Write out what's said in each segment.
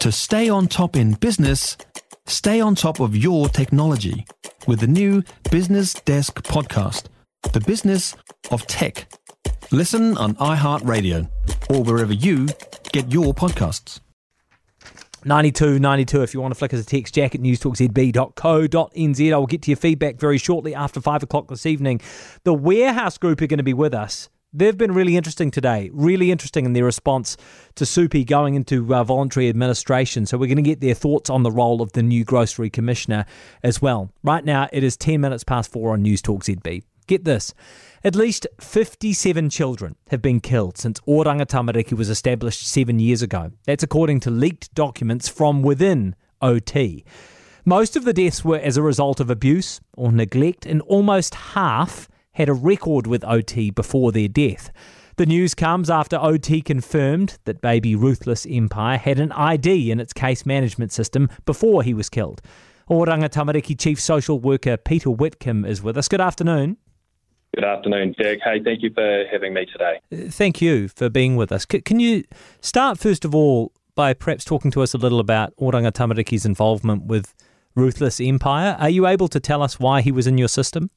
To stay on top in business, stay on top of your technology with the new Business Desk podcast, The Business of Tech. Listen on iHeartRadio or wherever you get your podcasts. 92 92 if you want to flick us a text jack at newstalkzb.co.nz. I will get to your feedback very shortly after 5 o'clock this evening. The Warehouse Group are going to be with us They've been really interesting today, really interesting in their response to Supie going into uh, voluntary administration. So, we're going to get their thoughts on the role of the new Grocery Commissioner as well. Right now, it is 10 minutes past four on News Talk ZB. Get this at least 57 children have been killed since Oranga Tamariki was established seven years ago. That's according to leaked documents from within OT. Most of the deaths were as a result of abuse or neglect, and almost half had a record with OT before their death. The news comes after OT confirmed that baby Ruthless Empire had an ID in its case management system before he was killed. Oranga Tamariki Chief Social Worker Peter Whitcombe is with us. Good afternoon. Good afternoon, Jack. Hey, thank you for having me today. Uh, thank you for being with us. C- can you start, first of all, by perhaps talking to us a little about Oranga Tamariki's involvement with Ruthless Empire? Are you able to tell us why he was in your system?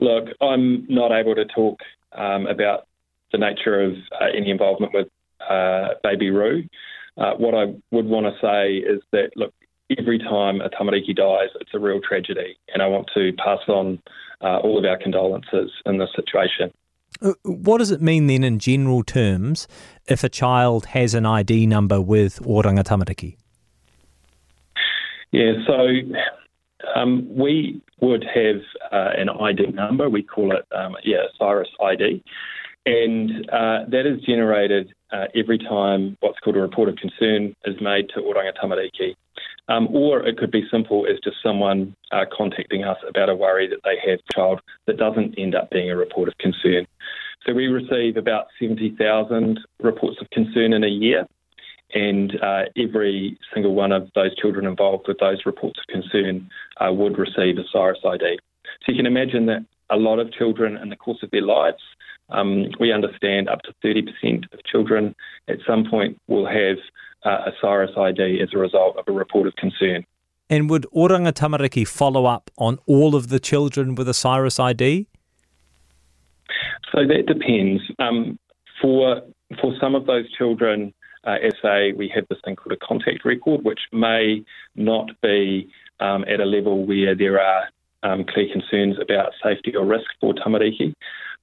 Look, I'm not able to talk um, about the nature of uh, any involvement with uh, Baby Ru. Uh, what I would want to say is that, look, every time a tamariki dies, it's a real tragedy, and I want to pass on uh, all of our condolences in this situation. Uh, what does it mean then, in general terms, if a child has an ID number with Oranga Tamariki? Yeah, so um, we would have uh, an ID number. We call it, um, yeah, CYRAS ID. And uh, that is generated uh, every time what's called a report of concern is made to Oranga Tamariki. Um, or it could be simple as just someone uh, contacting us about a worry that they have child that doesn't end up being a report of concern. So we receive about 70,000 reports of concern in a year and uh, every single one of those children involved with those reports of concern uh, would receive a CYRAS ID. So you can imagine that a lot of children in the course of their lives, um, we understand up to 30% of children at some point will have uh, a CYRAS ID as a result of a report of concern. And would Oranga Tamariki follow up on all of the children with a CYRAS ID? So that depends. Um, for for some of those children, uh, SA, we have this thing called a contact record, which may not be um, at a level where there are um, clear concerns about safety or risk for tamariki.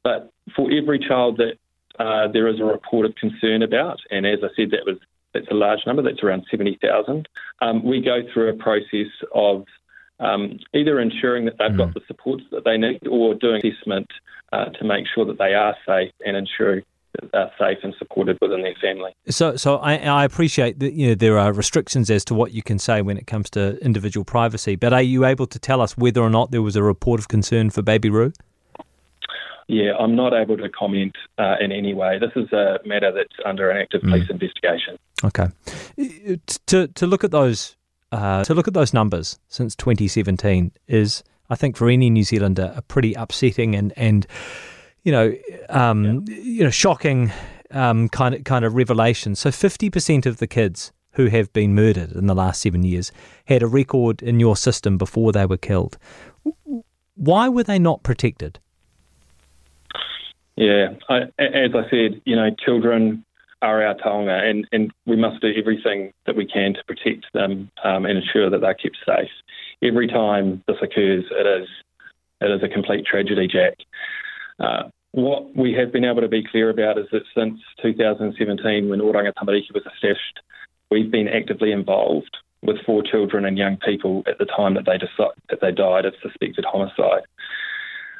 But for every child that uh, there is a report of concern about, and as I said, that was that's a large number. That's around seventy thousand. Um, we go through a process of um, either ensuring that they've mm. got the supports that they need, or doing assessment uh, to make sure that they are safe and ensure are safe and supported within their family. So, so I, I, appreciate that you know there are restrictions as to what you can say when it comes to individual privacy. But are you able to tell us whether or not there was a report of concern for Baby Ru? Yeah, I'm not able to comment uh, in any way. This is a matter that's under an active police mm. investigation. Okay, to to look at those uh, to look at those numbers since 2017 is, I think, for any New Zealander, a pretty upsetting and and you know, um, yeah. you know, shocking um, kind of kind of revelation. So, fifty percent of the kids who have been murdered in the last seven years had a record in your system before they were killed. Why were they not protected? Yeah, I, as I said, you know, children are our taonga, and, and we must do everything that we can to protect them um, and ensure that they're kept safe. Every time this occurs, it is it is a complete tragedy, Jack. Uh, what we have been able to be clear about is that since 2017, when Oranga Tamariki was established, we've been actively involved with four children and young people at the time that they decide, that they died of suspected homicide.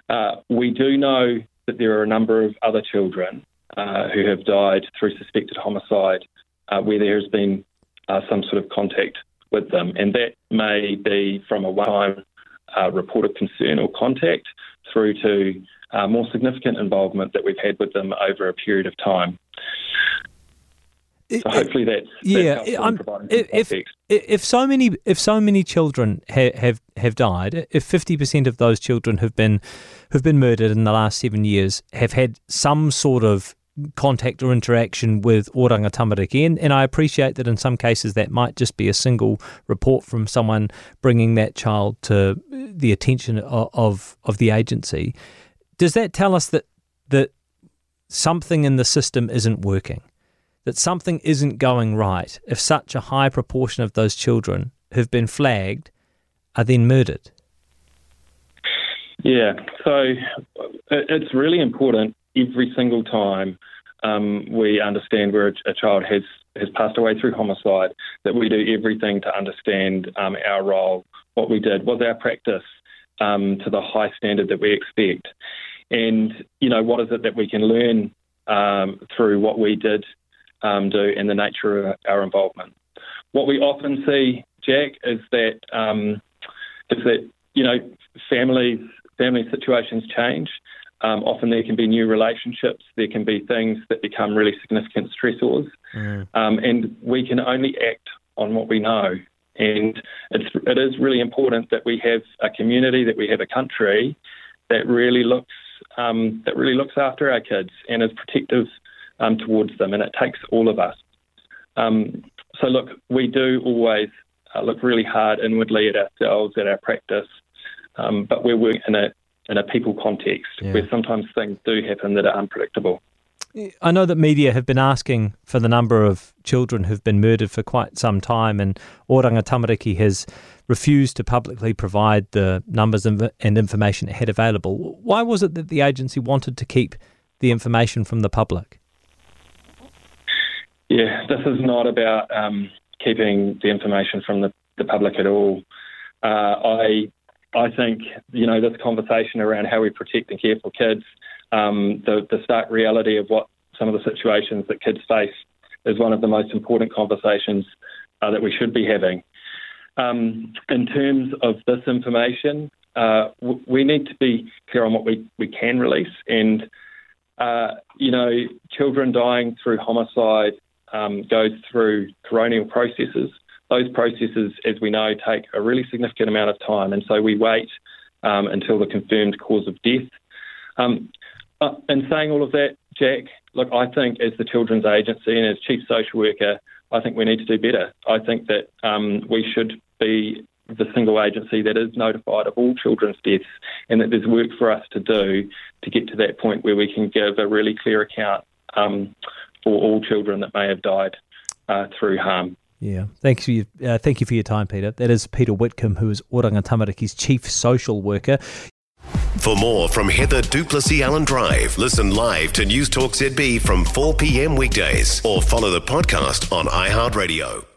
Uh, we do know that there are a number of other children uh, who have died through suspected homicide uh, where there has been uh, some sort of contact with them, and that may be from a one-time uh, report of concern or contact through to uh, more significant involvement that we've had with them over a period of time. So hopefully that's, yeah. if, if, if so many if so many children ha- have have died, if fifty percent of those children have been have been murdered in the last seven years, have had some sort of contact or interaction with Oranga Tamariki. And, and I appreciate that in some cases that might just be a single report from someone bringing that child to uh, the attention of, of, of the agency. Does that tell us that, that something in the system isn't working? That something isn't going right if such a high proportion of those children who've been flagged are then murdered? Yeah, so it's really important every single time um, we understand where a, child has, has passed away through homicide that we do everything to understand um, our role, what we did, was our practice um, to the high standard that we expect, and you know what is it that we can learn um, through what we did um, do and the nature of our involvement. What we often see, Jack, is that um, is that you know families family situations change. Um, often there can be new relationships. There can be things that become really significant stressors, mm. um, and we can only act on what we know. And it's it is really important that we have a community, that we have a country that really looks um, that really looks after our kids and is protective um, towards them. And it takes all of us. Um, so look, we do always uh, look really hard inwardly at ourselves, at our practice, um, but we're working in a in a people context yeah. where sometimes things do happen that are unpredictable. I know that media have been asking for the number of children who've been murdered for quite some time, and Oranga Tamariki has refused to publicly provide the numbers and information it had available. Why was it that the agency wanted to keep the information from the public? Yeah, this is not about um, keeping the information from the, the public at all. Uh, I I think you know this conversation around how we protect and care for kids, um, the, the stark reality of what some of the situations that kids face is one of the most important conversations uh, that we should be having. Um, in terms of this information, uh, w- we need to be clear on what we, we can release. And, uh, you know, children dying through homicide um, goes through coronial processes those processes, as we know, take a really significant amount of time, and so we wait um, until the confirmed cause of death. Um, uh, in saying all of that, Jack, look, I think as the Children's Agency and as Chief Social Worker, I think we need to do better. I think that um, we should be the single agency that is notified of all children's deaths and that there's work for us to do to get to that point where we can give a really clear account um, for all children that may have died uh, through harm. Yeah, thanks you. Uh, thank you for your time, Peter. That is Peter Whitcombe, who is Oranga Tamariki's chief social worker. For more from Heather du Plessis-Allen Drive, listen live to News Talk ZB from 4 p.m. weekdays, or follow the podcast on iHeartRadio.